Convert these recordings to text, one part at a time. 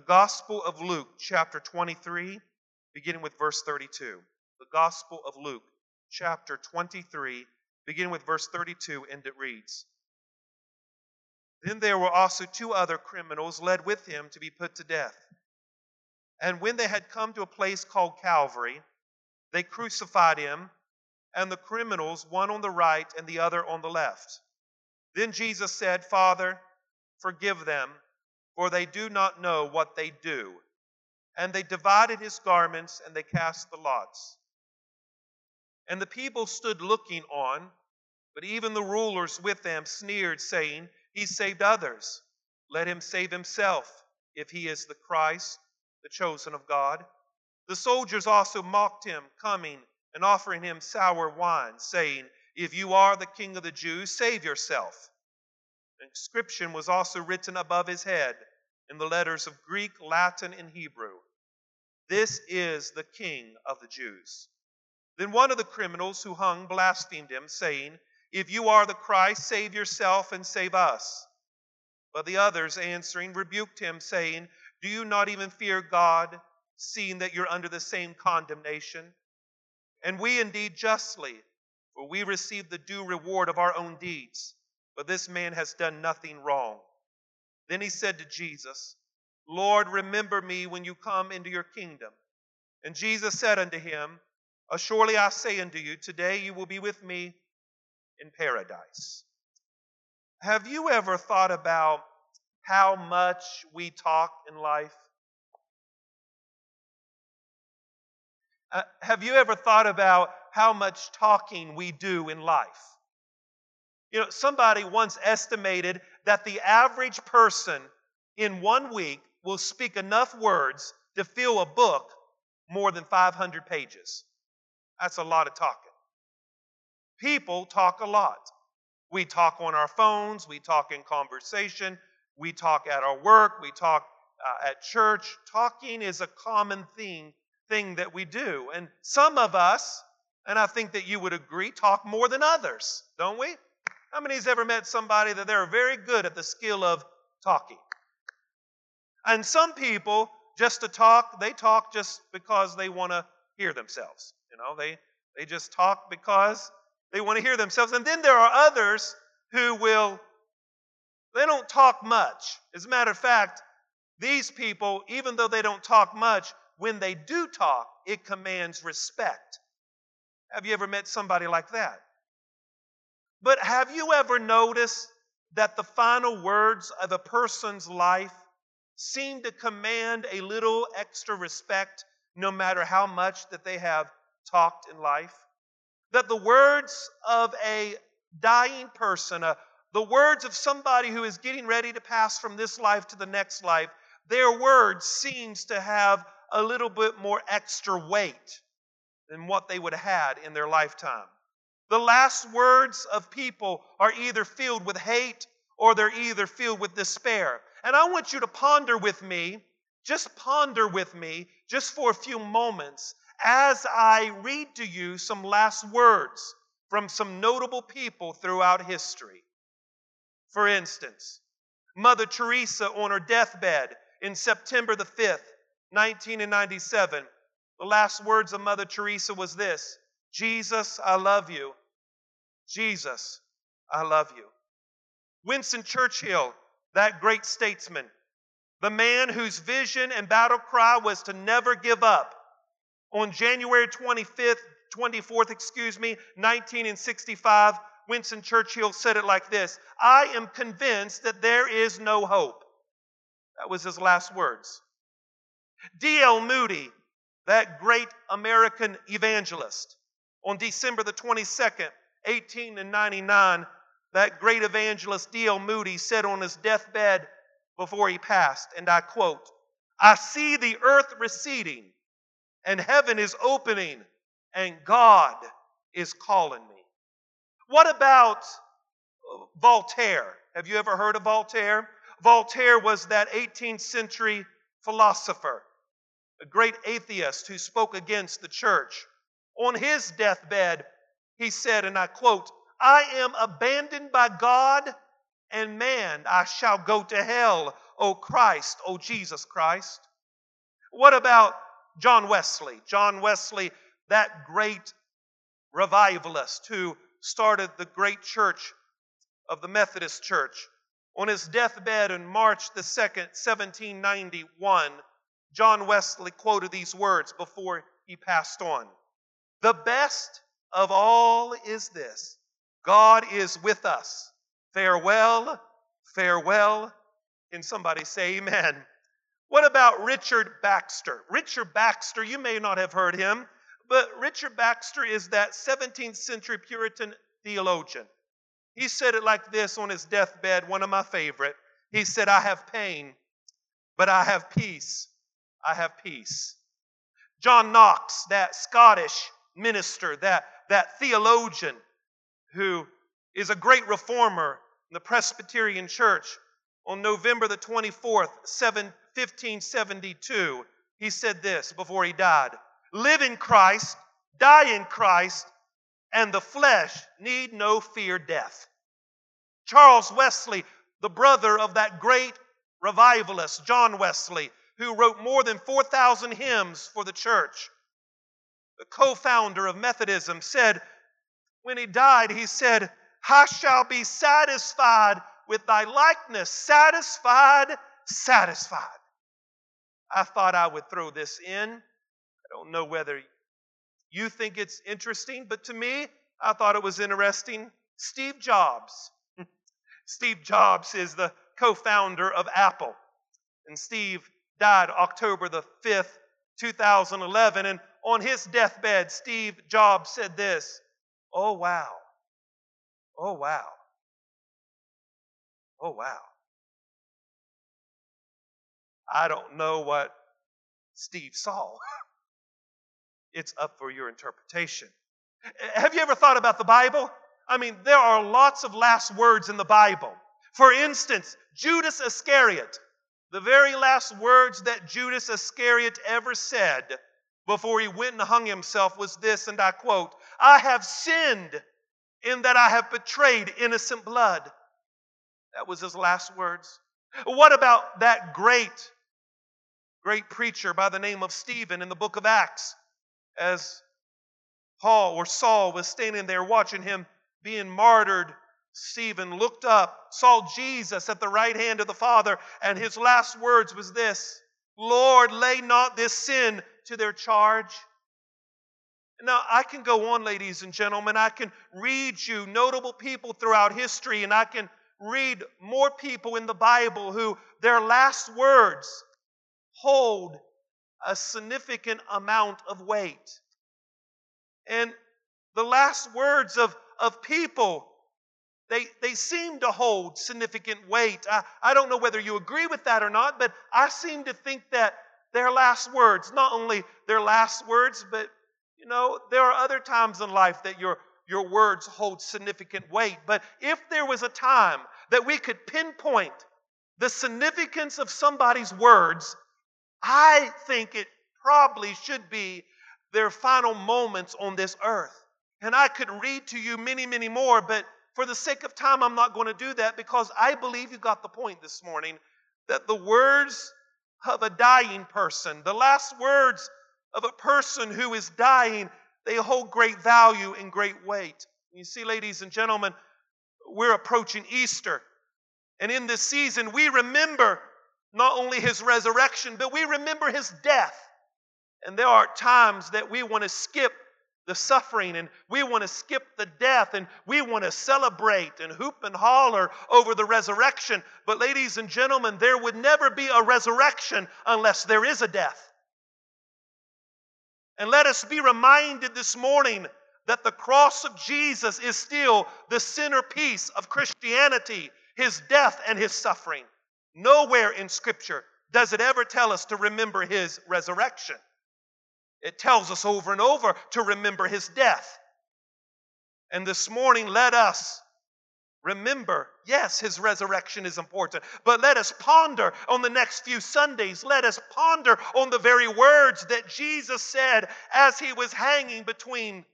the Gospel of Luke, chapter 23, beginning with verse 32. The Gospel of Luke, chapter 23, beginning with verse 32, and it reads Then there were also two other criminals led with him to be put to death. And when they had come to a place called Calvary, they crucified him and the criminals, one on the right and the other on the left. Then Jesus said, Father, forgive them, for they do not know what they do. And they divided his garments and they cast the lots. And the people stood looking on, but even the rulers with them sneered, saying, He saved others. Let him save himself, if he is the Christ, the chosen of God. The soldiers also mocked him, coming and offering him sour wine, saying, If you are the king of the Jews, save yourself. An inscription was also written above his head in the letters of Greek, Latin, and Hebrew This is the king of the Jews. Then one of the criminals who hung blasphemed him, saying, If you are the Christ, save yourself and save us. But the others answering rebuked him, saying, Do you not even fear God, seeing that you're under the same condemnation? And we indeed justly, for we receive the due reward of our own deeds. But this man has done nothing wrong. Then he said to Jesus, Lord, remember me when you come into your kingdom. And Jesus said unto him, Surely I say unto you, today you will be with me in paradise. Have you ever thought about how much we talk in life? Uh, have you ever thought about how much talking we do in life? You know, somebody once estimated that the average person in one week will speak enough words to fill a book more than 500 pages. That's a lot of talking. People talk a lot. We talk on our phones, we talk in conversation, we talk at our work, we talk uh, at church. Talking is a common thing thing that we do. And some of us, and I think that you would agree, talk more than others, don't we? How many has ever met somebody that they're very good at the skill of talking? And some people, just to talk, they talk just because they want to hear themselves. You know, they, they just talk because they want to hear themselves. And then there are others who will, they don't talk much. As a matter of fact, these people, even though they don't talk much, when they do talk, it commands respect. Have you ever met somebody like that? But have you ever noticed that the final words of a person's life seem to command a little extra respect no matter how much that they have talked in life? That the words of a dying person, uh, the words of somebody who is getting ready to pass from this life to the next life, their words seems to have a little bit more extra weight than what they would have had in their lifetime. The last words of people are either filled with hate or they're either filled with despair. And I want you to ponder with me, just ponder with me, just for a few moments, as I read to you some last words from some notable people throughout history. For instance, Mother Teresa on her deathbed in September the 5th, 1997, the last words of Mother Teresa was this Jesus, I love you. Jesus, I love you. Winston Churchill, that great statesman, the man whose vision and battle cry was to never give up, on January 25th, 24th, excuse me, 1965, Winston Churchill said it like this I am convinced that there is no hope. That was his last words. D.L. Moody, that great American evangelist, on December the 22nd, 1899, that great evangelist D.L. Moody said on his deathbed before he passed, and I quote, I see the earth receding, and heaven is opening, and God is calling me. What about uh, Voltaire? Have you ever heard of Voltaire? Voltaire was that 18th century philosopher a great atheist who spoke against the church. On his deathbed, he said, and I quote, I am abandoned by God and man, I shall go to hell. O Christ, O Jesus Christ? What about John Wesley? John Wesley, that great revivalist who started the great church of the Methodist Church. On his deathbed in March the 2nd, 1791, John Wesley quoted these words before he passed on. The best of all is this God is with us. Farewell, farewell. Can somebody say amen? What about Richard Baxter? Richard Baxter, you may not have heard him, but Richard Baxter is that 17th century Puritan theologian. He said it like this on his deathbed, one of my favorite. He said, I have pain, but I have peace. I have peace. John Knox, that Scottish minister, that, that theologian who is a great reformer in the Presbyterian Church, on November the 24th, 1572, he said this before he died Live in Christ, die in Christ, and the flesh need no fear death. Charles Wesley, the brother of that great revivalist, John Wesley, who wrote more than 4,000 hymns for the church, the co founder of Methodism, said, when he died, he said, I shall be satisfied with thy likeness, satisfied, satisfied. I thought I would throw this in. I don't know whether you think it's interesting, but to me, I thought it was interesting. Steve Jobs. Steve Jobs is the co founder of Apple. And Steve died October the 5th, 2011. And on his deathbed, Steve Jobs said this Oh, wow. Oh, wow. Oh, wow. I don't know what Steve saw. It's up for your interpretation. Have you ever thought about the Bible? I mean, there are lots of last words in the Bible. For instance, Judas Iscariot, the very last words that Judas Iscariot ever said before he went and hung himself was this, and I quote, I have sinned in that I have betrayed innocent blood. That was his last words. What about that great, great preacher by the name of Stephen in the book of Acts? as Paul or Saul was standing there watching him being martyred, Stephen looked up, saw Jesus at the right hand of the Father, and his last words was this Lord, lay not this sin to their charge. Now, I can go on, ladies and gentlemen. I can read you notable people throughout history, and I can read more people in the Bible who their last words hold a significant amount of weight. And the last words of, of people, they, they seem to hold significant weight. I, I don't know whether you agree with that or not, but I seem to think that their last words, not only their last words, but you know, there are other times in life that your, your words hold significant weight. But if there was a time that we could pinpoint the significance of somebody's words, I think it probably should be their final moments on this earth. And I could read to you many, many more, but for the sake of time, I'm not going to do that because I believe you got the point this morning that the words of a dying person, the last words of a person who is dying, they hold great value and great weight. You see, ladies and gentlemen, we're approaching Easter. And in this season, we remember not only his resurrection, but we remember his death. And there are times that we want to skip the suffering and we want to skip the death and we want to celebrate and hoop and holler over the resurrection. But, ladies and gentlemen, there would never be a resurrection unless there is a death. And let us be reminded this morning that the cross of Jesus is still the centerpiece of Christianity, his death and his suffering. Nowhere in Scripture does it ever tell us to remember his resurrection. It tells us over and over to remember his death. And this morning, let us remember yes, his resurrection is important, but let us ponder on the next few Sundays. Let us ponder on the very words that Jesus said as he was hanging between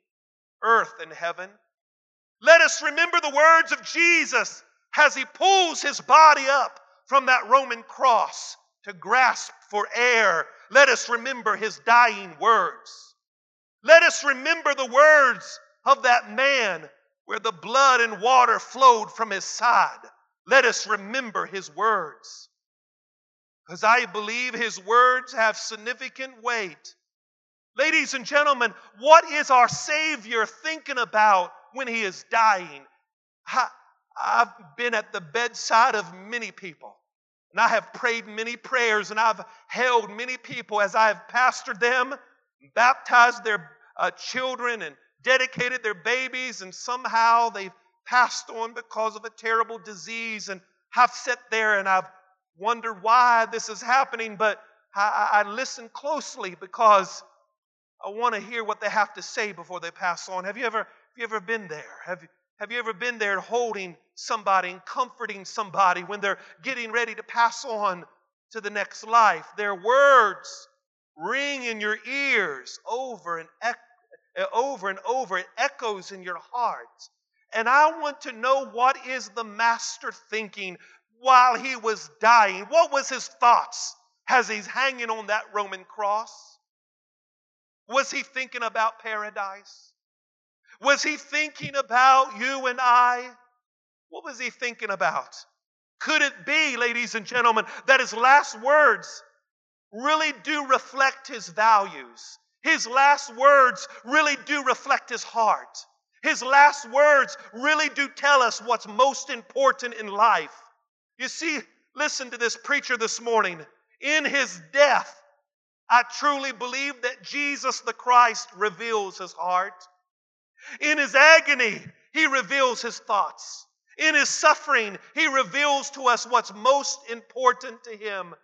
earth and heaven. Let us remember the words of Jesus as he pulls his body up from that Roman cross to grasp for air, let us remember his dying words. Let us remember the words of that man where the blood and water flowed from his side. Let us remember his words. Because I believe his words have significant weight. Ladies and gentlemen, what is our Savior thinking about when he is dying? I, have been at the bedside of many people, and I have prayed many prayers, and I've held many people as I have pastored them, baptized their uh, children, and dedicated their babies, and somehow they've passed on because of a terrible disease. And I've sat there and I've wondered why this is happening, but I, I listen closely because I want to hear what they have to say before they pass on. Have you ever, have you ever been there? Have you, have you ever been there holding somebody and comforting somebody when they're getting ready to pass on to the next life? Their words ring in your ears over and eh, over and over. It echoes in your heart. And I want to know what is the master thinking while he was dying? What was his thoughts as he's hanging on that Roman cross? Was he thinking about paradise? Was he thinking about you and I? What was he thinking about? Could it be, ladies and gentlemen, that his last words really do reflect his values? His last words really do reflect his heart. His last words really do tell us what's most important in life. You see, listen to this preacher this morning. In his death, I truly believe that Jesus the Christ reveals his heart. In his agony, he reveals his thoughts. In his suffering, he reveals to us what's most important to him.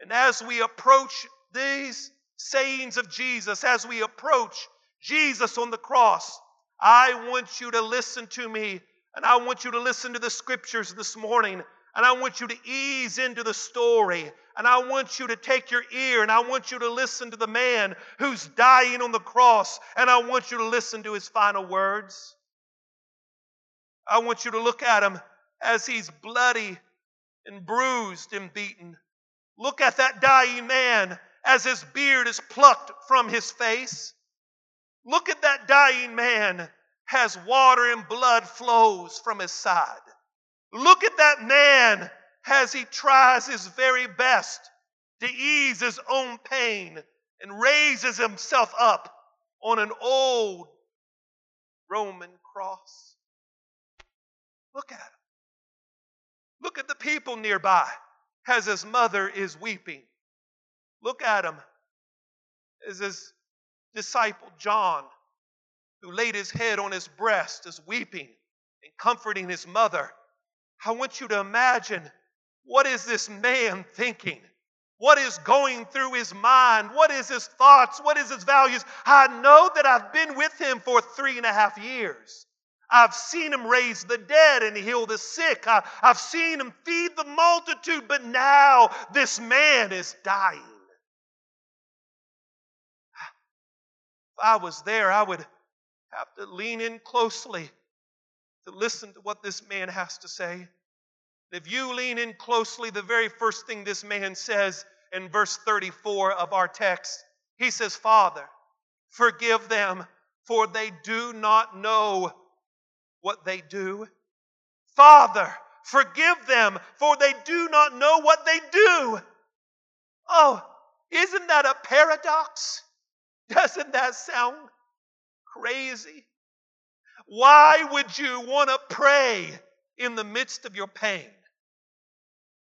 And as we approach these sayings of Jesus, as we approach Jesus on the cross, I want you to listen to me, and I want you to listen to the scriptures this morning, and I want you to ease into the story, and I want you to take your ear, and I want you to listen to the man who's dying on the cross, and I want you to listen to his final words. I want you to look at him as he's bloody and bruised and beaten. Look at that dying man as his beard is plucked from his face. Look at that dying man as water and blood flows from his side. Look at that man as he tries his very best to ease his own pain and raises himself up on an old Roman cross. Look at him. Look at the people nearby as his mother is weeping. Look at him as his disciple John, who laid his head on his breast, is weeping and comforting his mother. I want you to imagine what is this man thinking? What is going through his mind? What is his thoughts? What is his values? I know that I've been with him for three and a half years. I've seen him raise the dead and heal the sick. I, have seen him feed the multitude, but now this man is dying. If I was there, I would have to lean in closely to listen to what this man has to say. If you lean in closely, the very first thing this man says in verse 34 of our text, he says, Father, forgive them, for they do not know what they do. Father, forgive them, for they do not know what they do. Oh, isn't that a paradox? Doesn't that sound crazy? Why would you want to pray in the midst of your pain?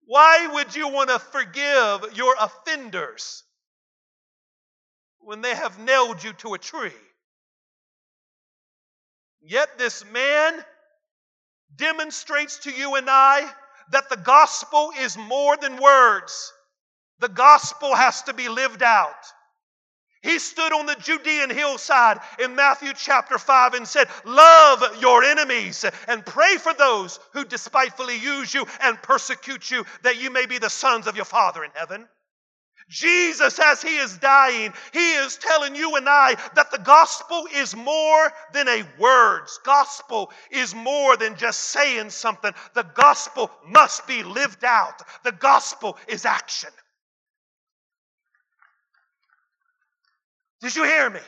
Why would you want to forgive your offenders when they have nailed you to a tree? Yet this man demonstrates to you and I that the gospel is more than words. The gospel has to be lived out. He stood on the Judean hillside in Matthew chapter 5 and said, Love your enemies and pray for those who despitefully use you and persecute you, that you may be the sons of your Father in heaven. Jesus, as he is dying, he is telling you and I that the gospel is more than a words. Gospel is more than just saying something. The gospel must be lived out. The gospel is action. Did you hear me?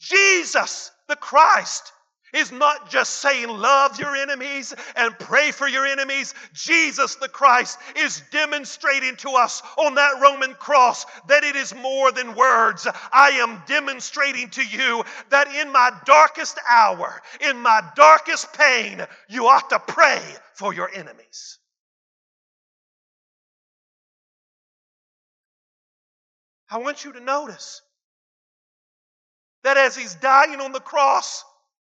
Jesus, the Christ, is not just saying love your enemies and pray for your enemies. Jesus the Christ is demonstrating to us on that Roman cross that it is more than words. I am demonstrating to you that in my darkest hour, in my darkest pain, you ought to pray for your enemies. I want you to notice that as he's dying on the cross,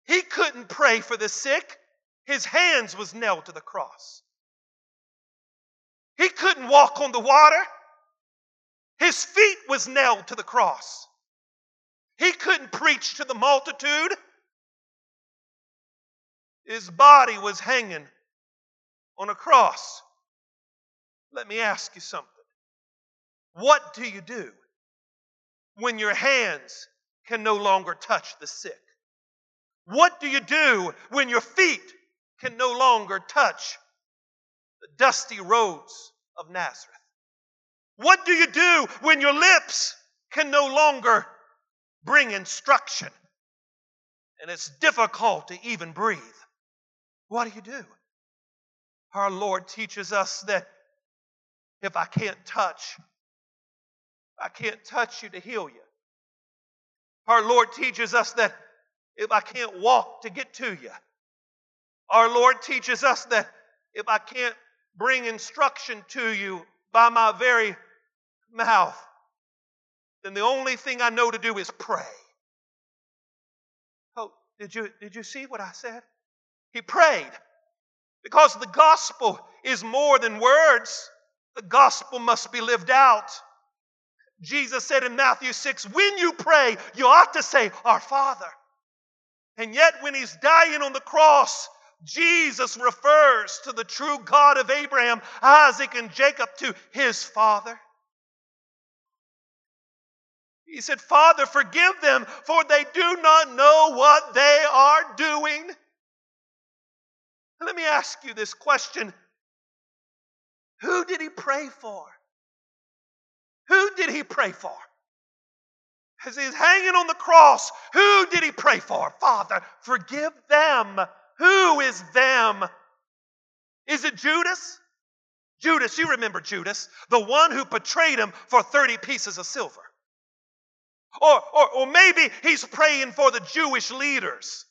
he couldn't pray for the sick. His hands was nailed to the cross. He couldn't walk on the water. His feet was nailed to the cross. He couldn't preach to the multitude. His body was hanging on a cross. Let me ask you something. What do you do when your hands can no longer touch the sick? What do you do when your feet can no longer touch the dusty roads of Nazareth? What do you do when your lips can no longer bring instruction and it's difficult to even breathe? What do you do? Our Lord teaches us that if I can't touch, I can't touch you to heal you. Our Lord teaches us that if I can't walk to get to you. Our Lord teaches us that if I can't bring instruction to you by my very mouth, then the only thing I know to do is pray. Oh, did you, did you see what I said? He prayed because the gospel is more than words, the gospel must be lived out. Jesus said in Matthew 6 when you pray, you ought to say, Our Father. And yet, when he's dying on the cross, Jesus refers to the true God of Abraham, Isaac, and Jacob to his father. He said, Father, forgive them, for they do not know what they are doing. Let me ask you this question Who did he pray for? Who did he pray for? as he's hanging on the cross, who did he pray for? Father, forgive them. Who is them? Is it Judas? Judas, you remember Judas, the one who betrayed him for 30 pieces of silver. Or, or, or maybe he's praying for the Jewish leaders.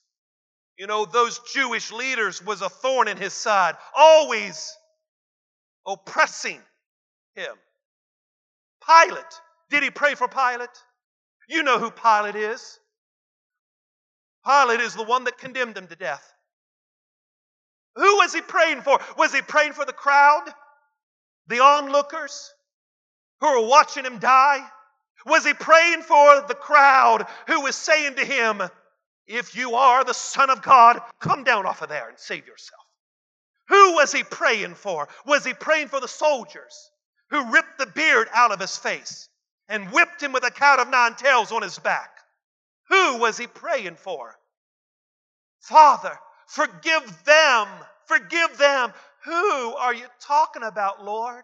You know, those Jewish leaders was a thorn in his side, always oppressing him. Pilate, did he pray for Pilate? You know who Pilate is. Pilate is the one that condemned him to death. Who was he praying for? Was he praying for the crowd? The onlookers who were watching him die? Was he praying for the crowd who was saying to him, If you are the Son of God, come down off of there and save yourself? Who was he praying for? Was he praying for the soldiers who ripped the beard out of his face? and whipped him with a cat of nine tails on his back. Who was he praying for? Father, forgive them. Forgive them. Who are you talking about, Lord?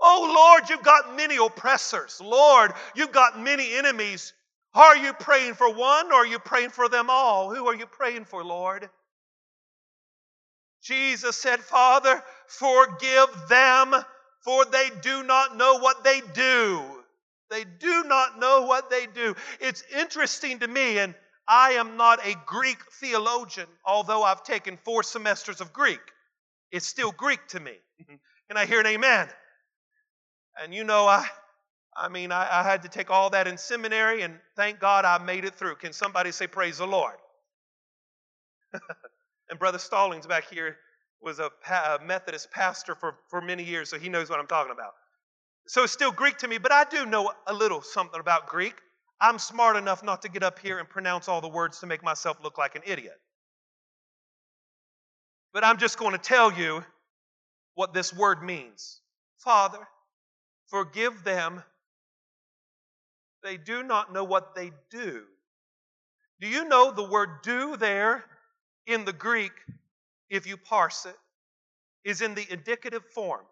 Oh, Lord, you've got many oppressors. Lord, you've got many enemies. Are you praying for one or are you praying for them all? Who are you praying for, Lord? Jesus said, Father, forgive them for they do not know what they do. They do not know what they do. It's interesting to me, and I am not a Greek theologian, although I've taken four semesters of Greek. It's still Greek to me. Can I hear an amen? And you know, I, I mean, I, I had to take all that in seminary, and thank God I made it through. Can somebody say, Praise the Lord? and Brother Stallings back here was a, a Methodist pastor for, for many years, so he knows what I'm talking about. So it's still Greek to me, but I do know a little something about Greek. I'm smart enough not to get up here and pronounce all the words to make myself look like an idiot. But I'm just going to tell you what this word means. Father, Forgive them. They do not know what they do. Do you know the word do there in the Greek, if you parse it, is in the indicative form,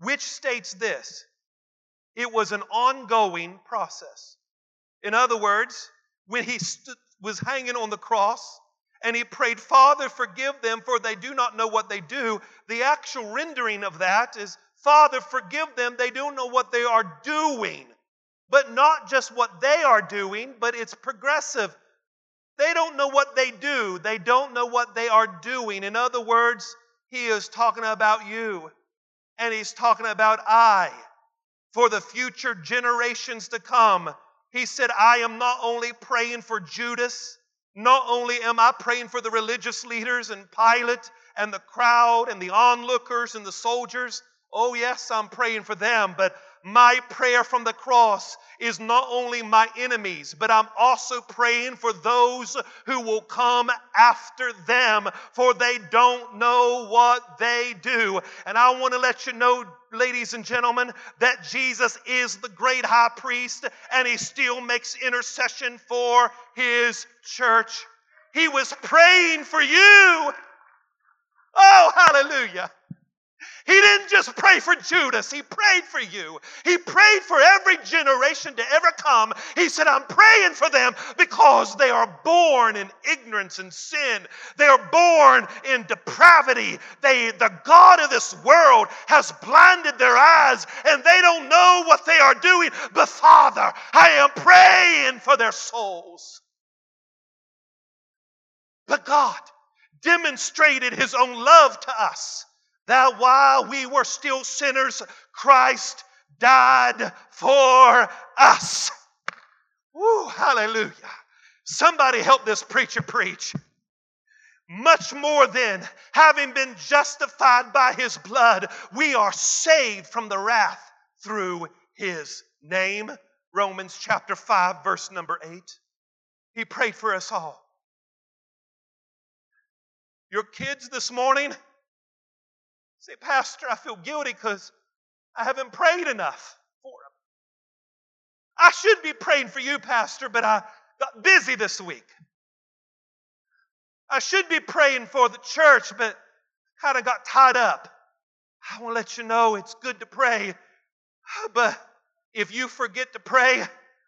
which states this it was an ongoing process. In other words, when he st- was hanging on the cross and he prayed, Father, forgive them, for they do not know what they do, the actual rendering of that is, Father, forgive them, they don't know what they are doing. But not just what they are doing, but it's progressive. They don't know what they do, they don't know what they are doing. In other words, he is talking about you, and he's talking about I for the future generations to come. He said, I am not only praying for Judas, not only am I praying for the religious leaders and Pilate and the crowd and the onlookers and the soldiers. Oh, yes, I'm praying for them, but my prayer from the cross is not only my enemies, but I'm also praying for those who will come after them, for they don't know what they do. And I want to let you know, ladies and gentlemen, that Jesus is the great high priest and he still makes intercession for his church. He was praying for you. Oh, hallelujah. He didn't just pray for Judas, he prayed for you. He prayed for every generation to ever come. He said, I'm praying for them because they are born in ignorance and sin. They are born in depravity. They, the God of this world has blinded their eyes and they don't know what they are doing. But Father, I am praying for their souls. But God demonstrated his own love to us that while we were still sinners, Christ died for us. Woo, hallelujah. Somebody help this preacher preach. Much more than having been justified by his blood, we are saved from the wrath through his name. Romans chapter 5, verse number 8. He prayed for us all. Your kids this morning, Say, Pastor, I feel guilty because I haven't prayed enough for them. I should be praying for you, Pastor, but I got busy this week. I should be praying for the church, but kind of got tied up. I want to let you know it's good to pray, but if you forget to pray,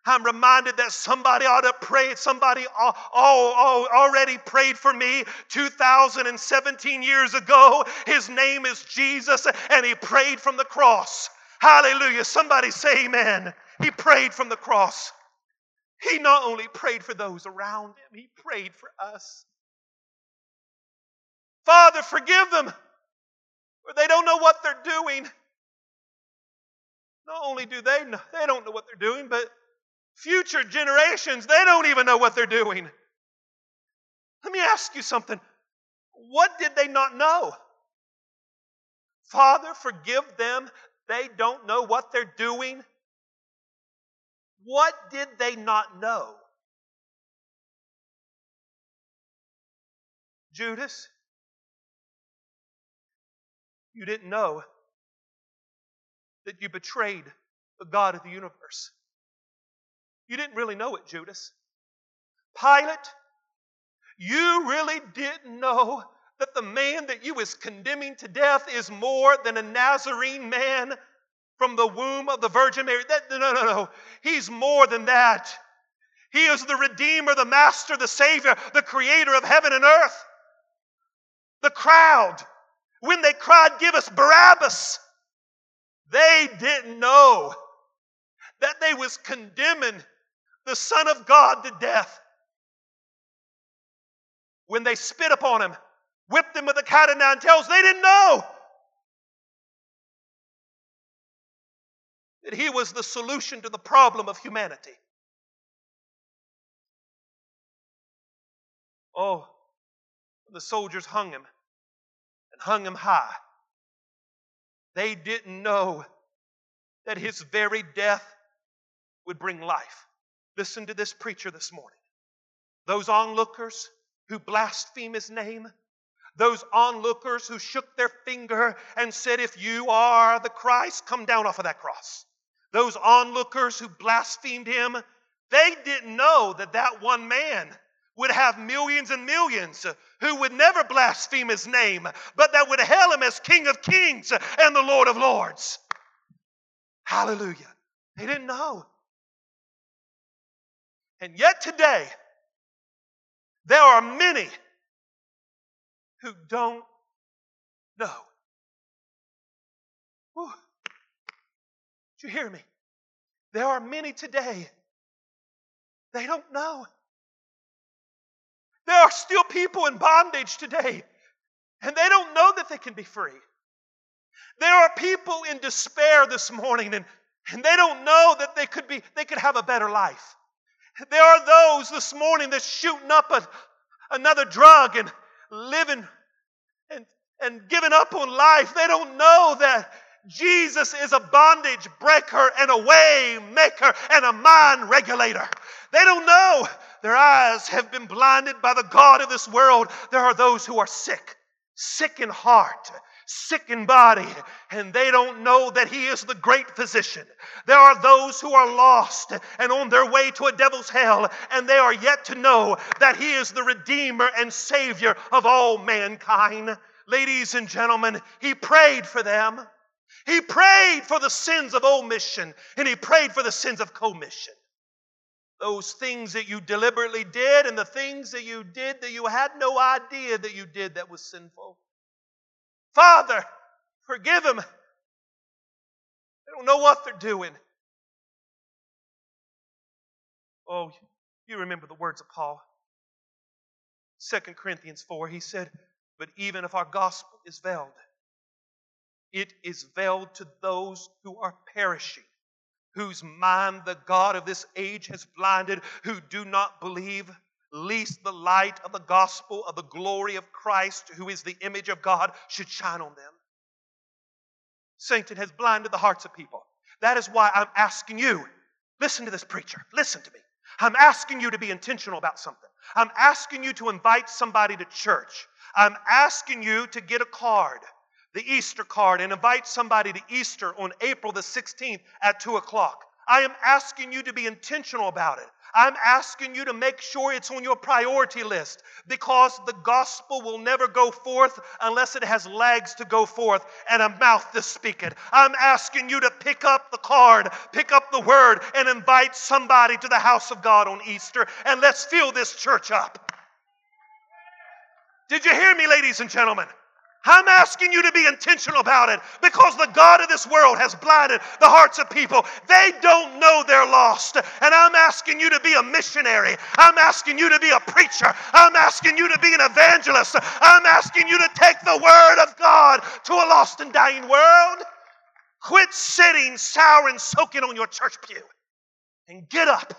I'm reminded that somebody ought to pray. Somebody all, all, already prayed for me 2017 years ago. His name is Jesus, and he prayed from the cross. Hallelujah. Somebody say amen. He prayed from the cross. He not only prayed for those around him, he prayed for us. Father, forgive them, for they don't know what they're doing. Not only do they know, they don't know what they're doing, but Future generations, they don't even know what they're doing. Let me ask you something. What did they not know? Father, forgive them. They don't know what they're doing. What did they not know? Judas, you didn't know that you betrayed the God of the universe. You didn't really know it, Judas. Pilate, you really didn't know that the man that you was condemning to death is more than a Nazarene man from the womb of the Virgin Mary. That, no, no, no. He's more than that. He is the Redeemer, the Master, the Savior, the Creator of heaven and earth. The crowd, when they cried, Give us Barabbas, they didn't know that they was condemning the Son of God to death. When they spit upon him, whipped him with a cat of nine tails, they didn't know that he was the solution to the problem of humanity. Oh, the soldiers hung him and hung him high. They didn't know that his very death would bring life. Listen to this preacher this morning. Those onlookers who blaspheme his name, Those onlookers who shook their finger and said, If you are the Christ, come down off of that cross. Those onlookers who blasphemed him, they didn't know that that one man would have millions and millions who would never blaspheme his name, but that would hail him as King of Kings and the Lord of Lords. Hallelujah. They didn't know. And yet today, there are many who don't know. Whew. Did you hear me? There are many today, they don't know. There are still people in bondage today, and they don't know that they can be free. There are people in despair this morning, and, and they don't know that they could be they could have a better life. There are those this morning that's shooting up a, another drug and living and, and giving up on life. They don't know that Jesus is a bondage breaker and a way maker and a mind regulator. They don't know. Their eyes have been blinded by the God of this world. There are those who are sick, sick in heart, sick in body, and they don't know that He is the great physician. There are those who are lost and on their way to a devil's hell, and they are yet to know that He is the Redeemer and Savior of all mankind. Ladies and gentlemen, He prayed for them. He prayed for the sins of omission, and He prayed for the sins of commission those things that you deliberately did and the things that you did that you had no idea that you did that was sinful. Father, forgive them. They don't know what they're doing. Oh, you remember the words of Paul. 2 Corinthians 4, he said, But even if our gospel is veiled, it is veiled to those who are perishing, whose mind the God of this age has blinded, who do not believe lest the light of the gospel of the glory of Christ, who is the image of God, should shine on them. Satan has blinded the hearts of people. That is why I'm asking you listen to this preacher, listen to me. I'm asking you to be intentional about something. I'm asking you to invite somebody to church. I'm asking you to get a card, the Easter card, and invite somebody to Easter on April the 16th at 2 o'clock. I am asking you to be intentional about it. I'm asking you to make sure it's on your priority list because the gospel will never go forth unless it has legs to go forth and a mouth to speak it. I'm asking you to pick up the card, pick up the word, and invite somebody to the house of God on Easter and let's fill this church up. Did you hear me, ladies and gentlemen? I'm asking you to be intentional about it because the God of this world has blinded the hearts of people. They don't know they're lost. And I'm asking you to be a missionary. I'm asking you to be a preacher. I'm asking you to be an evangelist. I'm asking you to take the word of God to a lost and dying world. Quit sitting sour and soaking on your church pew and get up.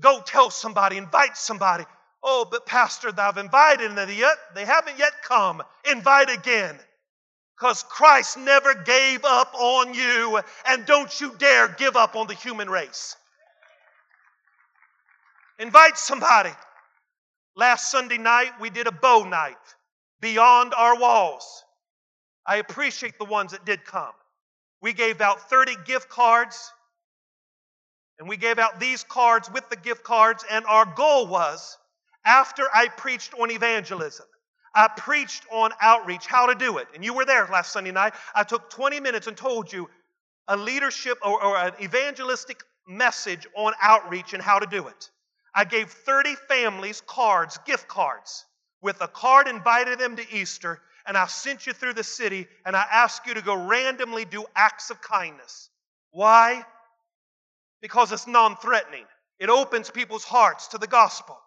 Go tell somebody, invite somebody, Oh, but Pastor, I've invited them yet. They haven't yet come. Invite again. Because Christ never gave up on you, and don't you dare give up on the human race. Invite somebody. Last Sunday night, we did a bow night beyond our walls. I appreciate the ones that did come. We gave out 30 gift cards, and we gave out these cards with the gift cards, and our goal was after I preached on evangelism, I preached on outreach, how to do it. And you were there last Sunday night. I took 20 minutes and told you a leadership or, or an evangelistic message on outreach and how to do it. I gave 30 families cards, gift cards, with a card invited them to Easter, and I sent you through the city and I asked you to go randomly do acts of kindness. Why? Because it's non threatening, it opens people's hearts to the gospel.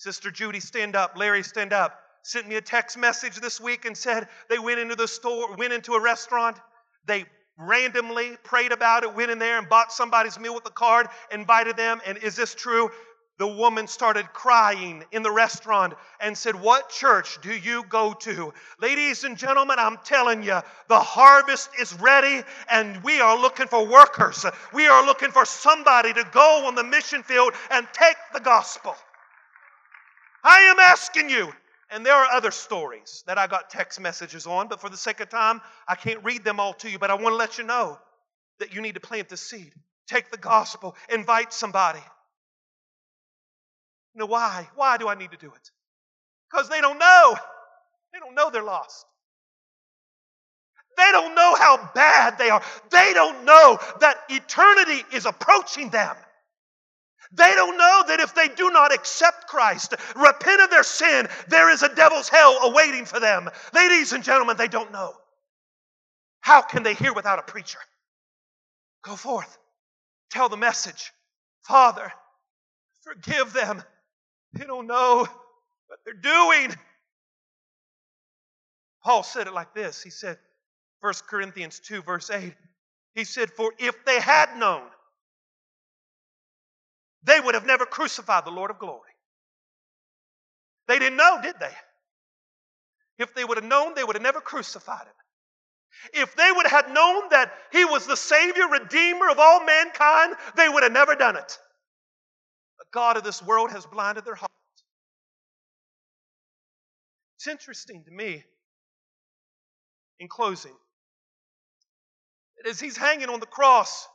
Sister Judy, stand up. Larry, stand up. Sent me a text message this week and said they went into the store, went into a restaurant. They randomly prayed about it, went in there and bought somebody's meal with a card, invited them. And is this true? The woman started crying in the restaurant and said, What church do you go to? Ladies and gentlemen, I'm telling you, the harvest is ready and we are looking for workers. We are looking for somebody to go on the mission field and take the gospel. I am asking you, And there are other stories that I got text messages on, but for the sake of time, I can't read them all to you. But I want to let you know that you need to plant the seed. Take the gospel, invite somebody. You know why? Why do I need to do it? Because they don't know. They don't know they're lost. They don't know how bad they are. They don't know that eternity is approaching them. They don't know that if they do not accept Christ, repent of their sin, there is a devil's hell awaiting for them. Ladies and gentlemen, they don't know. How can they hear without a preacher? Go forth, tell the message. Father, forgive them. They don't know what they're doing. Paul said it like this. He said, 1 Corinthians 2, verse 8, he said, For if they had known, they would have never crucified the Lord of glory. They didn't know, did they? If they would have known, they would have never crucified him. If they would have known that he was the Savior, Redeemer of all mankind, they would have never done it. The God of this world has blinded their hearts. It's interesting to me, in closing, that as he's hanging on the cross,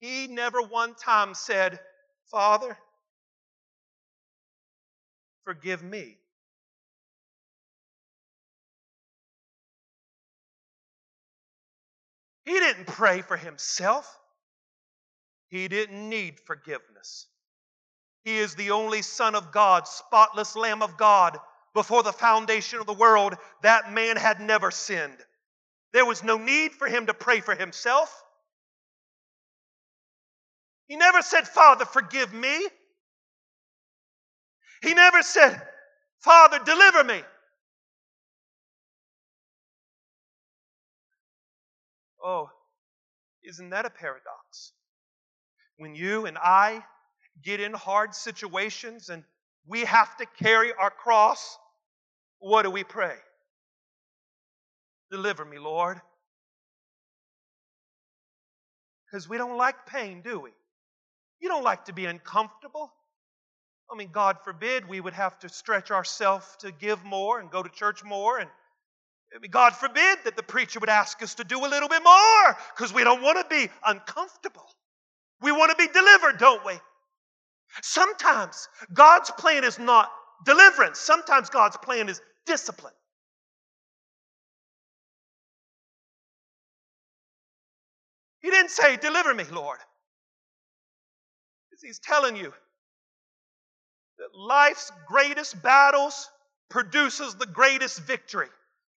he never one time said, Father, forgive me. He didn't pray for himself. He didn't need forgiveness. He is the only Son of God, spotless Lamb of God. Before the foundation of the world, that man had never sinned. There was no need for him to pray for himself. He never said, Father, forgive me. He never said, Father, deliver me. Oh, isn't that a paradox? When you and I get in hard situations and we have to carry our cross, what do we pray? Deliver me, Lord. Because we don't like pain, do we? You don't like to be uncomfortable. I mean, God forbid we would have to stretch ourselves to give more and go to church more. And God forbid that the preacher would ask us to do a little bit more because we don't want to be uncomfortable. We want to be delivered, don't we? Sometimes God's plan is not deliverance, sometimes God's plan is discipline. He didn't say, Deliver me, Lord he's telling you that life's greatest battles produces the greatest victory.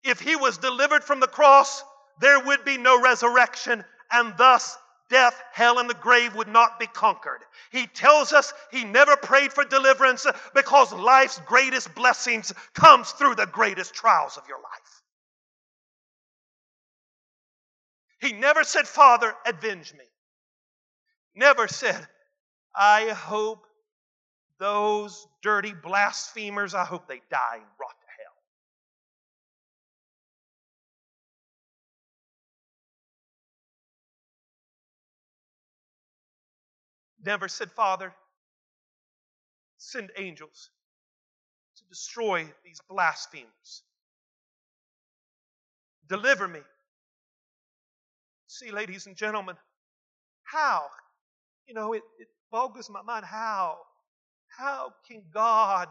If he was delivered from the cross, there would be no resurrection, and thus death, hell, and the grave would not be conquered. He tells us he never prayed for deliverance because life's greatest blessings comes through the greatest trials of your life. He never said, Father, avenge me. Never said, I hope those dirty blasphemers, I hope they die and rot to hell. Never said, Father, send angels to destroy these blasphemers. Deliver me. See, ladies and gentlemen, how? You know, it, it boggles my mind. How? How can God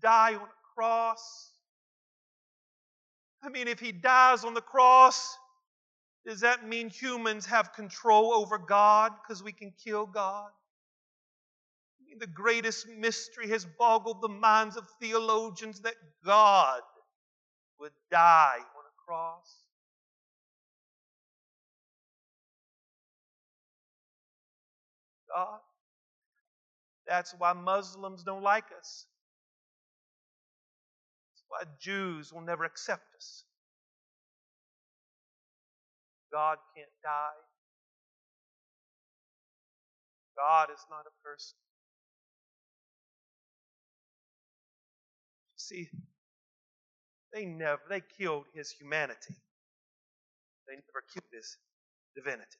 die on a cross? I mean, if He dies on the cross, does that mean humans have control over God because we can kill God? I mean, the greatest mystery has boggled the minds of theologians that God would die on a cross. God. That's why Muslims don't like us. That's why Jews will never accept us. God can't die. God is not a person. See, they never, they killed his humanity. They never killed his divinity.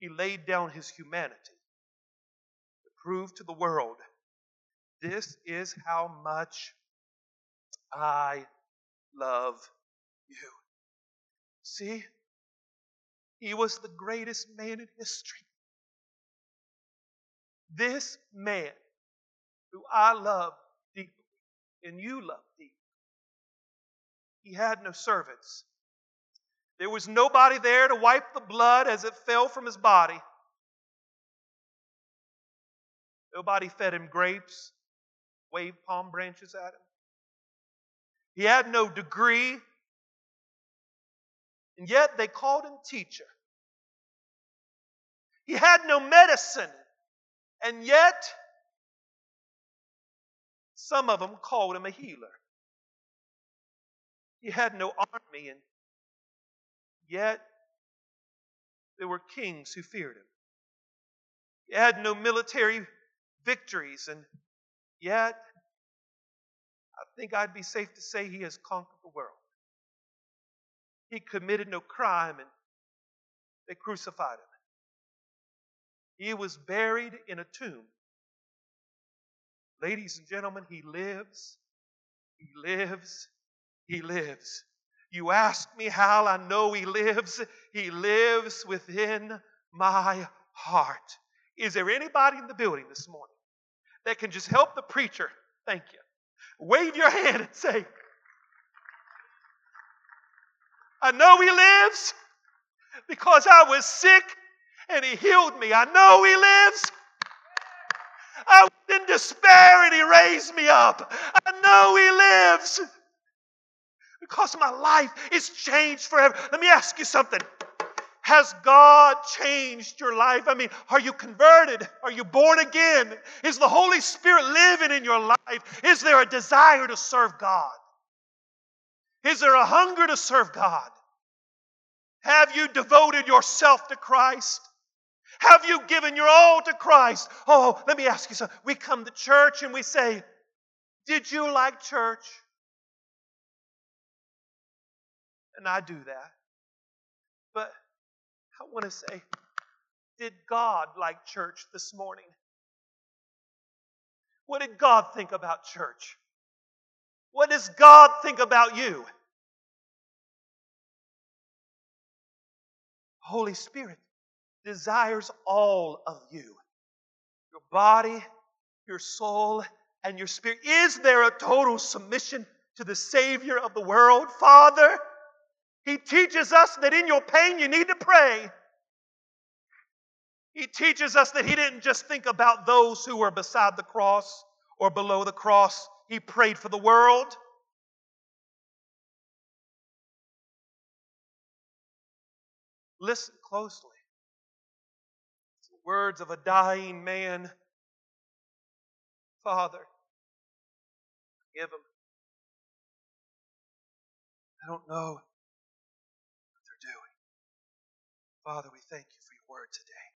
He laid down his humanity to prove to the world This is how much I love you. See, he was the greatest man in history. This man who I love deeply and you love deeply, he had no servants. There was nobody there to wipe the blood as it fell from his body. Nobody fed him grapes, waved palm branches at him. He had no degree, and yet they called him teacher. He had no medicine, and yet some of them called him a healer. He had no army, and yet there were kings who feared him. He had no military victories, and yet I think I'd be safe to say he has conquered the world. He committed no crime and they crucified him. He was buried in a tomb. Ladies and gentlemen, he lives, he lives, he lives. You ask me how I know he lives. He lives within my heart. Is there anybody in the building this morning that can just help the preacher? Thank you wave your hand and say, I know He lives because I was sick and He healed me. I know He lives. I was in despair and He raised me up. I know He lives because my life is changed forever. Let me ask you something. Has God changed your life? I mean, are you converted? Are you born again? Is the Holy Spirit living in your life? Is there a desire to serve God? Is there a hunger to serve God? Have you devoted yourself to Christ? Have you given your all to Christ? Oh, let me ask you something. We come to church and we say, Did you like church? And I do that. But I want to say, did God like church this morning? What did God think about church? What does God think about you? Holy Spirit desires all of you your body, your soul, and your spirit. Is there a total submission to the Savior of the world? Father, he teaches us that in your pain you need to pray. He teaches us that He didn't just think about those who were beside the cross or below the cross, He prayed for the world. Listen closely. It's the words of a dying man Father, forgive him. I don't know Father, we thank you for your word today.